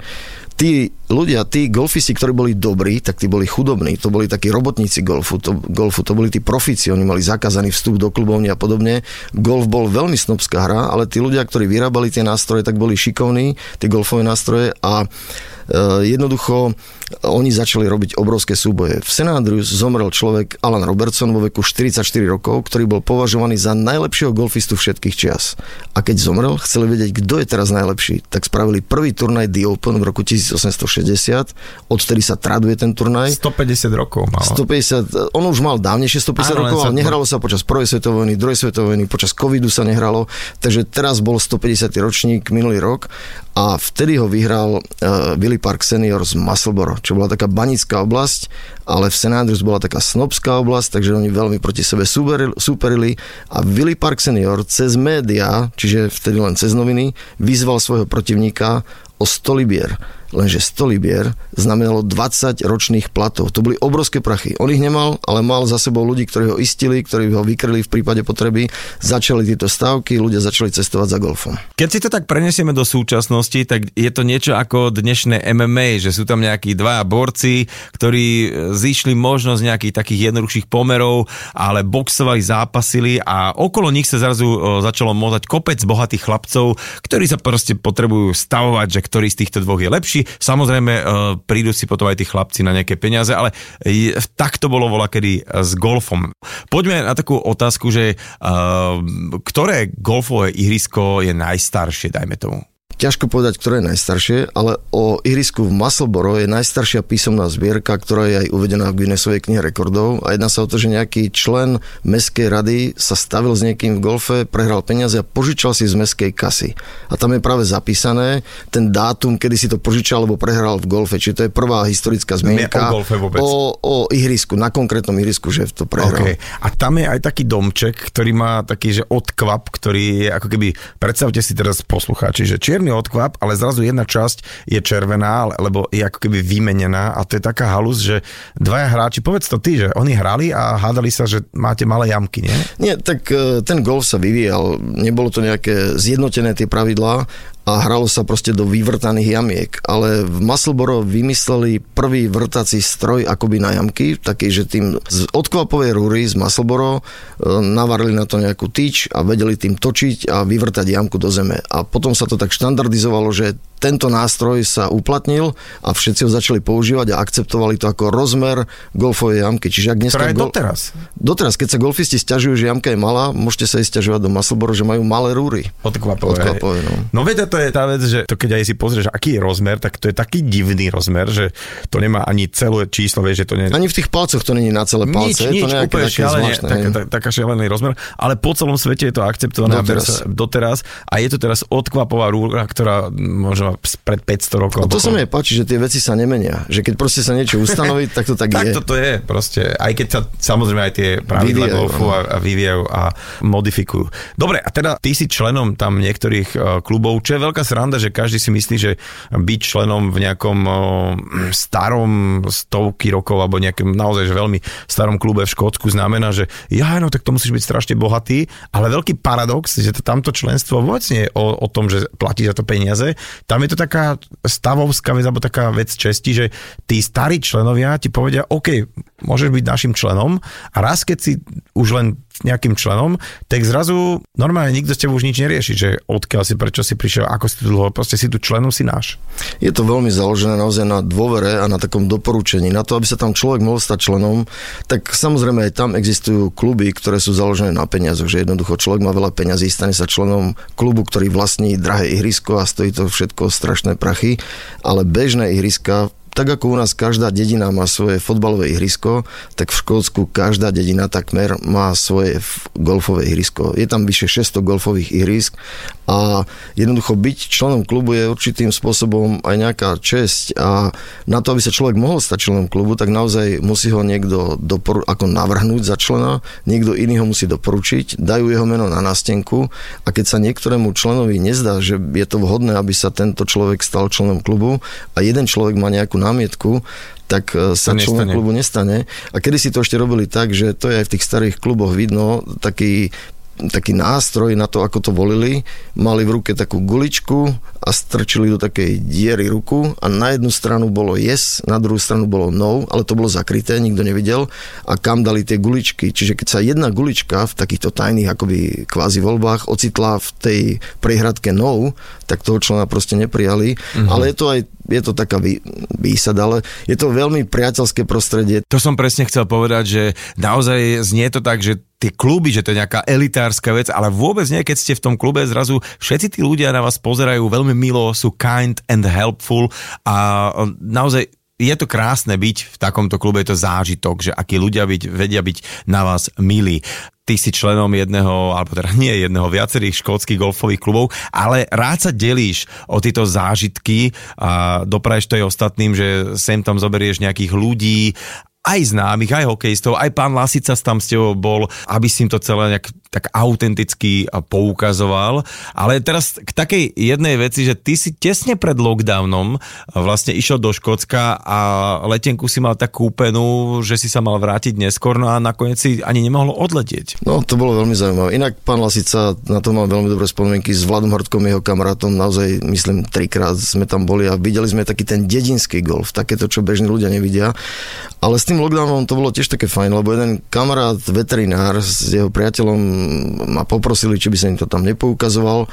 tí ľudia, tí golfisti, ktorí boli dobrí, tak tí boli chudobní, to boli takí robotníci golfu, to, golfu, to boli tí profíci, oni mali zakázaný vstup do klubovní a podobne. Golf bol veľmi snobská hra, ale tí ľudia, ktorí vyrábali tie nástroje, tak boli šikovní, tie golfové nástroje a jednoducho oni začali robiť obrovské súboje. V St. Andrews zomrel človek Alan Robertson vo veku 44 rokov, ktorý bol považovaný za najlepšieho golfistu všetkých čias. A keď zomrel, chceli vedieť, kto je teraz najlepší, tak spravili prvý turnaj The Open v roku 1860, odtedy sa traduje ten turnaj. 150 rokov mal. 150, on už mal dávnejšie 150 Áno, rokov, ale nehralo sa počas prvej svetovej vojny, druhej svetovej vojny, počas covidu sa nehralo, takže teraz bol 150. ročník minulý rok a vtedy ho vyhral uh, Willy Park senior z Musselboro, čo bola taká banická oblasť, ale v. Andrews bola taká snobská oblasť, takže oni veľmi proti sebe superili a Willy Park senior cez médiá, čiže vtedy len cez noviny, vyzval svojho protivníka o 100 libier lenže 100 libier znamenalo 20 ročných platov. To boli obrovské prachy. On ich nemal, ale mal za sebou ľudí, ktorí ho istili, ktorí ho vykryli v prípade potreby. Začali tieto stávky, ľudia začali cestovať za golfom. Keď si to tak prenesieme do súčasnosti, tak je to niečo ako dnešné MMA, že sú tam nejakí dvaja borci, ktorí e, zišli možno z nejakých takých jednoduchších pomerov, ale boxovali, zápasili a okolo nich sa zrazu e, začalo mozať kopec bohatých chlapcov, ktorí sa proste potrebujú stavovať, že ktorý z týchto dvoch je lepší lepší. Samozrejme, uh, prídu si potom aj tí chlapci na nejaké peniaze, ale tak to bolo voľa kedy s golfom. Poďme na takú otázku, že uh, ktoré golfové ihrisko je najstaršie, dajme tomu? Ťažko povedať, ktoré je najstaršie, ale o ihrisku v Musselboro je najstaršia písomná zbierka, ktorá je aj uvedená v Guinnessovej knihe rekordov a jedná sa o to, že nejaký člen mestskej rady sa stavil s niekým v golfe, prehral peniaze a požičal si z mestskej kasy. A tam je práve zapísané ten dátum, kedy si to požičal alebo prehral v golfe. Čiže to je prvá historická zmienka o, golfe vôbec. o, o ihrisku, na konkrétnom ihrisku, že to prehral. Okay. A tam je aj taký domček, ktorý má taký, že odkvap, ktorý je ako keby, predstavte si teraz poslucháči, že čierny čierny odkvap, ale zrazu jedna časť je červená, lebo je ako keby vymenená a to je taká halus, že dvaja hráči, povedz to ty, že oni hrali a hádali sa, že máte malé jamky, nie? Nie, tak e, ten golf sa vyvíjal, nebolo to nejaké zjednotené tie pravidlá, a hralo sa proste do vyvrtaných jamiek. Ale v Musselboro vymysleli prvý vrtací stroj akoby na jamky, taký, že tým z odkvapovej rúry z Musselboro e, navarili na to nejakú tyč a vedeli tým točiť a vyvrtať jamku do zeme. A potom sa to tak štandardizovalo, že tento nástroj sa uplatnil a všetci ho začali používať a akceptovali to ako rozmer golfovej jamky. Čiže ak dneska... Ktorá je doteraz. Doteraz, keď sa golfisti stiažujú, že jamka je malá, môžete sa ísť stiažovať do Musselboro, že majú malé rúry. Odkvapové. Odkvapové, no. no viete, to je tá vec, že to keď aj si pozrieš, aký je rozmer, tak to je taký divný rozmer, že to nemá ani celé číslo, vieš, že to nie... Ani v tých palcoch to není na celé palce. Nič, nič, je to nejaké, úplne šialene, tak, tak, taká šialený rozmer, ale po celom svete je to akceptované doteraz. doteraz a je to teraz odkvapová rúra, ktorá možno pred 500 rokov. A to sa mi páči, že tie veci sa nemenia. Že keď proste sa niečo ustanoví, tak to tak, tak je. toto je proste, aj keď sa samozrejme aj tie pravidla Vyvíjajú, golfu a, a vyvíjajú a modifikujú. Dobre, a teda ty si členom tam niektorých uh, klubov, čo je veľká sranda, že každý si myslí, že byť členom v nejakom uh, starom stovky rokov alebo nejakom naozaj že veľmi starom klube v Škótsku znamená, že ja, no tak to musíš byť strašne bohatý, ale veľký paradox, že to tamto členstvo vôbec nie je o, o tom, že platíš za to peniaze. Tam je to taká stavovská vec, alebo taká vec česti, že tí starí členovia ti povedia, OK, môžeš byť našim členom a raz, keď si už len nejakým členom, tak zrazu normálne nikto s tebou už nič nerieši, že odkiaľ si, prečo si prišiel, ako si tu dlho, proste si tu členom, si náš. Je to veľmi založené naozaj na dôvere a na takom doporučení. Na to, aby sa tam človek mohol stať členom, tak samozrejme aj tam existujú kluby, ktoré sú založené na peniazoch, že jednoducho človek má veľa peňazí, stane sa členom klubu, ktorý vlastní drahé ihrisko a stojí to všetko strašné prachy, ale bežné ihriska tak ako u nás každá dedina má svoje fotbalové ihrisko, tak v Škótsku každá dedina takmer má svoje golfové ihrisko. Je tam vyše 600 golfových ihrisk a jednoducho byť členom klubu je určitým spôsobom aj nejaká česť a na to, aby sa človek mohol stať členom klubu, tak naozaj musí ho niekto doporu- ako navrhnúť za člena, niekto iný ho musí doporučiť, dajú jeho meno na nástenku a keď sa niektorému členovi nezdá, že je to vhodné, aby sa tento človek stal členom klubu a jeden človek má nejakú námietku, tak e, sa členom nestane. klubu nestane. A kedy si to ešte robili tak, že to je aj v tých starých kluboch vidno, taký taký nástroj na to, ako to volili. Mali v ruke takú guličku a strčili do takej diery ruku a na jednu stranu bolo yes, na druhú stranu bolo no, ale to bolo zakryté, nikto nevidel a kam dali tie guličky. Čiže keď sa jedna gulička v takýchto tajných akoby kvázi voľbách ocitla v tej prehradke no, tak toho člena proste neprijali. Mm-hmm. Ale je to aj je to taká vý, výsada, ale je to veľmi priateľské prostredie. To som presne chcel povedať, že naozaj znie to tak, že tie kluby, že to je nejaká elitárska vec, ale vôbec nie, keď ste v tom klube, zrazu všetci tí ľudia na vás pozerajú veľmi milo, sú kind and helpful a naozaj je to krásne byť v takomto klube, je to zážitok, že akí ľudia byť, vedia byť na vás milí. Ty si členom jedného, alebo teda nie jedného, viacerých škótskych golfových klubov, ale rád sa delíš o tieto zážitky a dopraješ to aj ostatným, že sem tam zoberieš nejakých ľudí, aj známych, aj hokejistov, aj pán Lasica tam s tebou bol, aby si im to celé nejak tak autenticky poukazoval. Ale teraz k takej jednej veci, že ty si tesne pred lockdownom vlastne išiel do Škótska a letenku si mal tak kúpenú, že si sa mal vrátiť neskôr, no a nakoniec si ani nemohlo odletieť. No, to bolo veľmi zaujímavé. Inak pán Lasica, na to mám veľmi dobré spomienky s Vladom Hortkom, jeho kamarátom, naozaj myslím trikrát sme tam boli a videli sme taký ten dedinský golf, takéto, čo bežní ľudia nevidia. Ale s tým lockdownom to bolo tiež také fajn, lebo jeden kamarát, veterinár s jeho priateľom ma poprosili, či by sa im to tam nepoukazoval,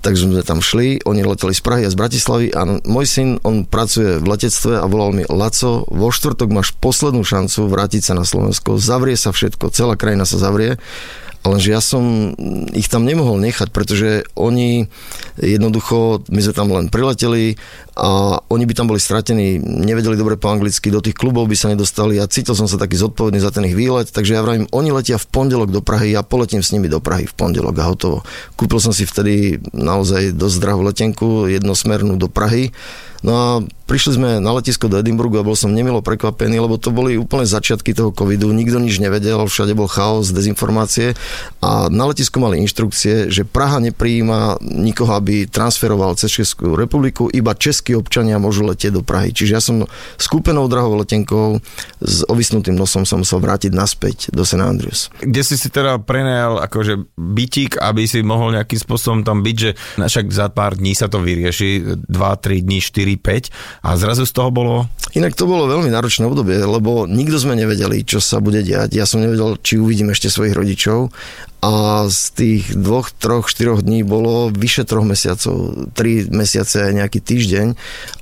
takže sme tam šli, oni leteli z Prahy a z Bratislavy a môj syn, on pracuje v letectve a volal mi, Laco, vo štvrtok máš poslednú šancu vrátiť sa na Slovensko, zavrie sa všetko, celá krajina sa zavrie Lenže ja som ich tam nemohol nechať, pretože oni jednoducho, my sme tam len prileteli a oni by tam boli stratení, nevedeli dobre po anglicky, do tých klubov by sa nedostali a cítil som sa taký zodpovedný za ten ich výlet, takže ja vravím, oni letia v pondelok do Prahy, ja poletím s nimi do Prahy v pondelok a hotovo. Kúpil som si vtedy naozaj dosť drahú letenku, jednosmernú do Prahy, No a prišli sme na letisko do Edinburgu a bol som nemilo prekvapený, lebo to boli úplne začiatky toho covidu, nikto nič nevedel, všade bol chaos, dezinformácie a na letisku mali inštrukcie, že Praha neprijíma nikoho, aby transferoval cez Českú republiku, iba českí občania môžu letieť do Prahy. Čiže ja som s kúpenou drahou letenkou s ovisnutým nosom som musel vrátiť naspäť do St. Andrews. Kde si si teda prenajal akože bytík, aby si mohol nejakým spôsobom tam byť, že však za pár dní sa to vyrieši, 2, 3 dní, 4, 5 a zrazu z toho bolo... Inak to bolo veľmi náročné obdobie, lebo nikto sme nevedeli, čo sa bude diať. Ja som nevedel, či uvidím ešte svojich rodičov. A z tých dvoch, troch, štyroch dní bolo vyše troch mesiacov, tri mesiace aj nejaký týždeň.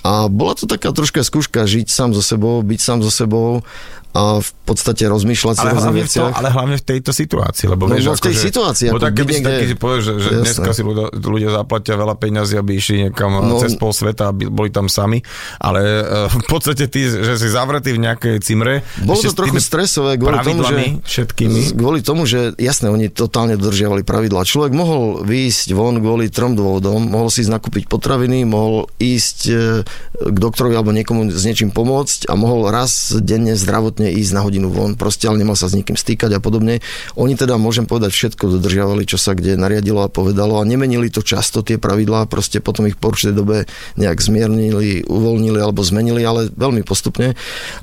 A bola to taká troška skúška žiť sám so sebou, byť sám so sebou a v podstate rozmýšľať si ale hlavne, v to, ale hlavne v tejto situácii. Lebo no, vieš, no, v tej akože, situácii. Bo tak keby si niekde... taký si povieš, že, že dneska si ľudia, ľudia zaplatia veľa peňazí, aby išli niekam no, cez pol sveta, aby boli tam sami, ale uh, v podstate ty, že si zavretý v nejakej cimre. Bolo to trochu stresové kvôli tomu, že, všetkými. kvôli tomu, že jasné, oni totálne dodržiavali pravidlá. Človek mohol výjsť von kvôli trom dôvodom, mohol si ísť nakúpiť potraviny, mohol ísť e, k doktorovi alebo niekomu s niečím pomôcť a mohol raz denne zdravotne ísť na hodinu von, proste ale nemal sa s nikým stýkať a podobne. Oni teda, môžem povedať, všetko dodržiavali, čo sa kde nariadilo a povedalo a nemenili to často tie pravidlá, proste potom ich po určitej dobe nejak zmiernili, uvoľnili alebo zmenili, ale veľmi postupne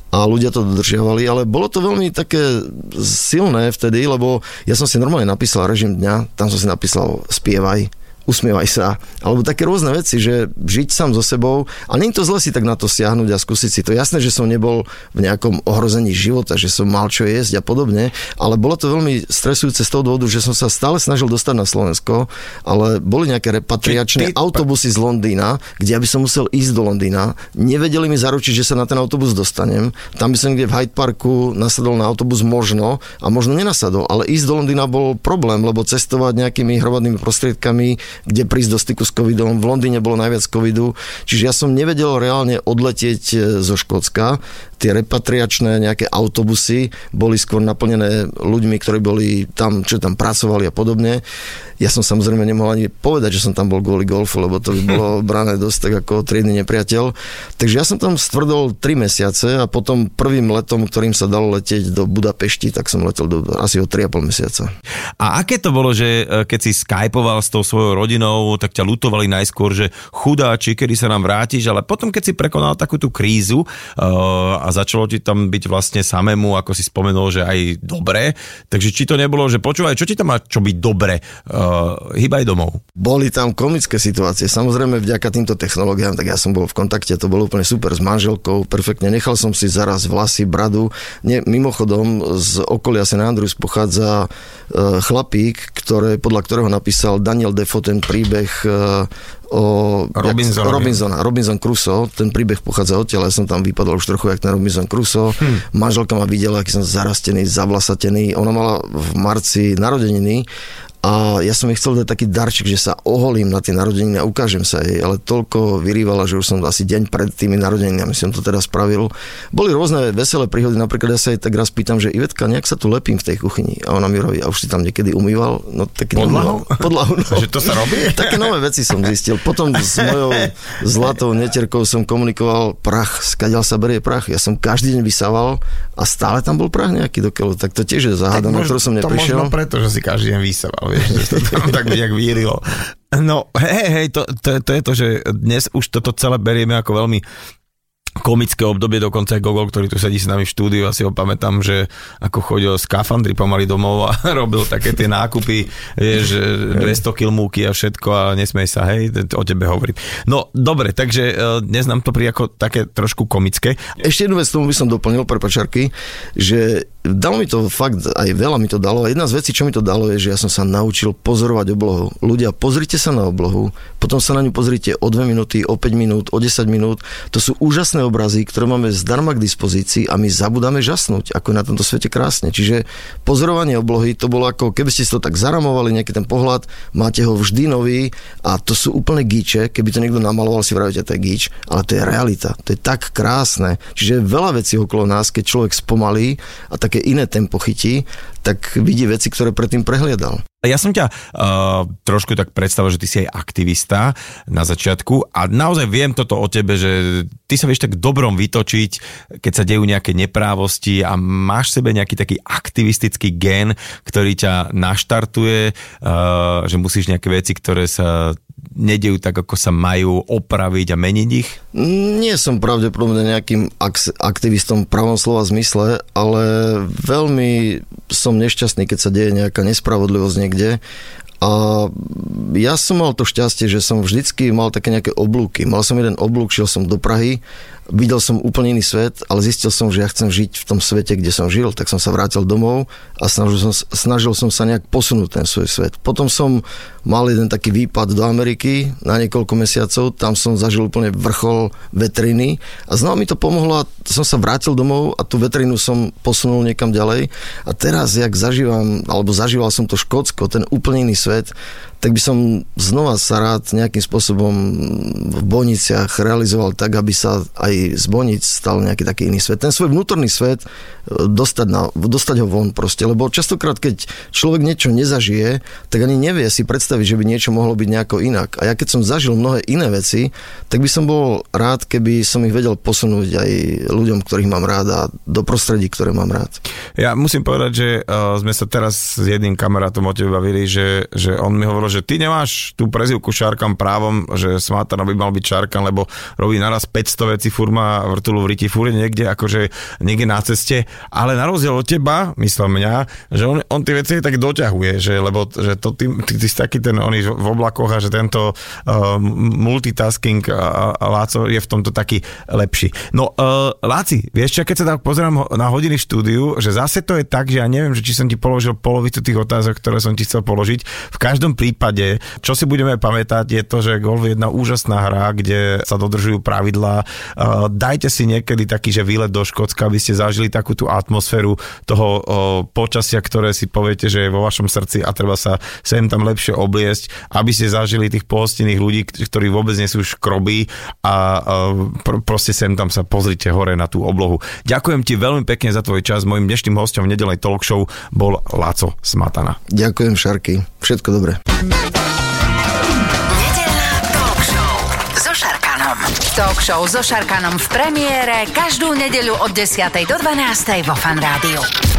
a ľudia to dodržiavali, ale bolo to veľmi také silné vtedy, lebo ja som si normálne napísal režim dňa, tam som si napísal spievaj, usmievaj sa, alebo také rôzne veci, že žiť sám so sebou a nie je to zle si tak na to siahnuť a skúsiť si to. Jasné, že som nebol v nejakom ohrození života, že som mal čo jesť a podobne, ale bolo to veľmi stresujúce z toho dôvodu, že som sa stále snažil dostať na Slovensko, ale boli nejaké repatriačné ty... autobusy z Londýna, kde ja by som musel ísť do Londýna. Nevedeli mi zaručiť, že sa na ten autobus dostanem. Tam by som niekde v Hyde Parku nasadol na autobus možno a možno nenasadol, ale ísť do Londýna bol problém, lebo cestovať nejakými hromadnými prostriedkami kde prísť do styku s covidom. V Londýne bolo najviac covidu, čiže ja som nevedel reálne odletieť e, zo Škótska. Tie repatriačné nejaké autobusy boli skôr naplnené ľuďmi, ktorí boli tam, čo tam pracovali a podobne. Ja som samozrejme nemohol ani povedať, že som tam bol kvôli golfu, lebo to by bolo [laughs] brané dosť tak ako triedny nepriateľ. Takže ja som tam stvrdol 3 mesiace a potom prvým letom, ktorým sa dalo letieť do Budapešti, tak som letel do asi o 3,5 mesiaca. A aké to bolo, že e, keď si skypoval s tou svojou rodinou, tak ťa lutovali najskôr, že chudáči, kedy sa nám vrátiš, ale potom, keď si prekonal takú tú krízu uh, a začalo ti tam byť vlastne samému, ako si spomenul, že aj dobre, takže či to nebolo, že počúvaj, čo ti tam má čo byť dobre, uh, hýbaj domov. Boli tam komické situácie, samozrejme vďaka týmto technológiám, tak ja som bol v kontakte, to bolo úplne super s manželkou, perfektne, nechal som si zaraz vlasy, bradu. Nie, mimochodom z okolia St. Andrews pochádza e, chlapík, ktoré, podľa ktorého napísal Daniel Defoe ten príbeh e, o Robinson, Robinson, Robinson Crusoe, ten príbeh pochádza odtiaľ, ja som tam vypadol už trochu jak ten Robinson Crusoe. Hm. Manželka ma videla, aký som zarastený, zavlasatený. Ona mala v marci narodeniny a ja som jej chcel dať taký darček, že sa oholím na tie narodeniny a ukážem sa jej, ale toľko vyrývala, že už som asi deň pred tými narodeninami som to teda spravil. Boli rôzne veselé príhody, napríklad ja sa jej tak raz pýtam, že Ivetka, nejak sa tu lepím v tej kuchyni a ona mi hovorí, a už si tam niekedy umýval? No, taký podlahu? [laughs] Podlahu, no. Že to sa robí? [laughs] Také nové veci som zistil. Potom s mojou zlatou neterkou som komunikoval prach, skadiaľ sa berie prach. Ja som každý deň vysával a stále tam bol prach nejaký do keľu. Tak to tiež je záhada, na ktorú som neprišiel. To možno preto, že si každý deň vysával [laughs] vieš, to tam tak nejak vírilo. No, hej, hej, to, to, to je to, že dnes už toto celé berieme ako veľmi komické obdobie, dokonca aj Gogol, ktorý tu sedí s nami v štúdiu, asi ho pamätám, že ako chodil z kafandry pomaly domov a [laughs] robil také tie nákupy, vieš, 200 kg múky a všetko a nesmej sa, hej, o tebe hovorím. No, dobre, takže e, dnes nám to príde ako také trošku komické. Ešte jednu vec tomu by som doplnil, prepačarky, že dalo mi to fakt, aj veľa mi to dalo. A jedna z vecí, čo mi to dalo, je, že ja som sa naučil pozorovať oblohu. Ľudia, pozrite sa na oblohu, potom sa na ňu pozrite o 2 minúty, o 5 minút, o 10 minút. To sú úžasné obrazy, ktoré máme zdarma k dispozícii a my zabudáme žasnúť, ako je na tomto svete krásne. Čiže pozorovanie oblohy, to bolo ako, keby ste si to tak zaramovali, nejaký ten pohľad, máte ho vždy nový a to sú úplne gíče, keby to niekto namaloval, si vravíte, to je gíč, ale to je realita, to je tak krásne. Čiže veľa vecí okolo nás, keď človek spomalí a také iné tempo chytí, tak vidí veci, ktoré predtým prehliadal. Ja som ťa uh, trošku tak predstavil, že ty si aj aktivista na začiatku a naozaj viem toto o tebe, že ty sa vieš tak dobrom vytočiť, keď sa dejú nejaké neprávosti a máš v sebe nejaký taký aktivistický gen, ktorý ťa naštartuje, uh, že musíš nejaké veci, ktoré sa nedejú tak, ako sa majú opraviť a meniť ich? Nie som pravdepodobne nejakým aktivistom v pravom slova zmysle, ale veľmi som nešťastný, keď sa deje nejaká nespravodlivosť niekde a ja som mal to šťastie, že som vždycky mal také nejaké oblúky. Mal som jeden oblúk, šiel som do Prahy videl som úplne iný svet, ale zistil som, že ja chcem žiť v tom svete, kde som žil, tak som sa vrátil domov a snažil som, snažil som sa nejak posunúť ten svoj svet. Potom som mal jeden taký výpad do Ameriky na niekoľko mesiacov, tam som zažil úplne vrchol vetriny a znova mi to pomohlo a som sa vrátil domov a tú vetrinu som posunul niekam ďalej a teraz, jak zažívam, alebo zažíval som to Škótsko, ten úplne iný svet, tak by som znova sa rád nejakým spôsobom v Boniciach realizoval tak, aby sa aj z Bonic stal nejaký taký iný svet. Ten svoj vnútorný svet e, dostať, na, dostať ho von proste, lebo častokrát, keď človek niečo nezažije, tak ani nevie si predstaviť, že by niečo mohlo byť nejako inak. A ja keď som zažil mnohé iné veci, tak by som bol rád, keby som ich vedel posunúť aj ľuďom, ktorých mám rád a do prostredí, ktoré mám rád. Ja musím povedať, že uh, sme sa teraz s jedným kamarátom o tebe bavili, že, že on mi hovoril, že ty nemáš tú prezivku Šarkan právom, že Smatana by mal byť Šarkan, lebo robí naraz 500 vecí, fur má vrtulu v riti, fur niekde akože niekde na ceste, ale na rozdiel od teba, myslím mňa, že on, on tie veci tak doťahuje, že, lebo že to ty, ty, ty si taký ten, on v oblakoch a že tento uh, multitasking a, a Láco je v tomto taký lepší. No, uh, Láci, vieš čo, keď sa tak pozerám na hodiny štúdiu, že zase to je tak, že ja neviem, že či som ti položil polovicu tých otázok, ktoré som ti chcel položiť. V každom prípade čo si budeme pamätať, je to, že golf je jedna úžasná hra, kde sa dodržujú pravidlá. Dajte si niekedy taký, že výlet do Škótska, aby ste zažili takú tú atmosféru toho počasia, ktoré si poviete, že je vo vašom srdci a treba sa sem tam lepšie obliesť, aby ste zažili tých pohostinných ľudí, ktorí vôbec nie sú škrobí a pr- proste sem tam sa pozrite hore na tú oblohu. Ďakujem ti veľmi pekne za tvoj čas. Mojím dnešným hostom v nedelej talk show bol Laco Smatana. Ďakujem, Šarky. Všetko dobré. Talk show so Šarkanom v premiére každú nedeľu od 10. do 12. vo Fan Rádiu.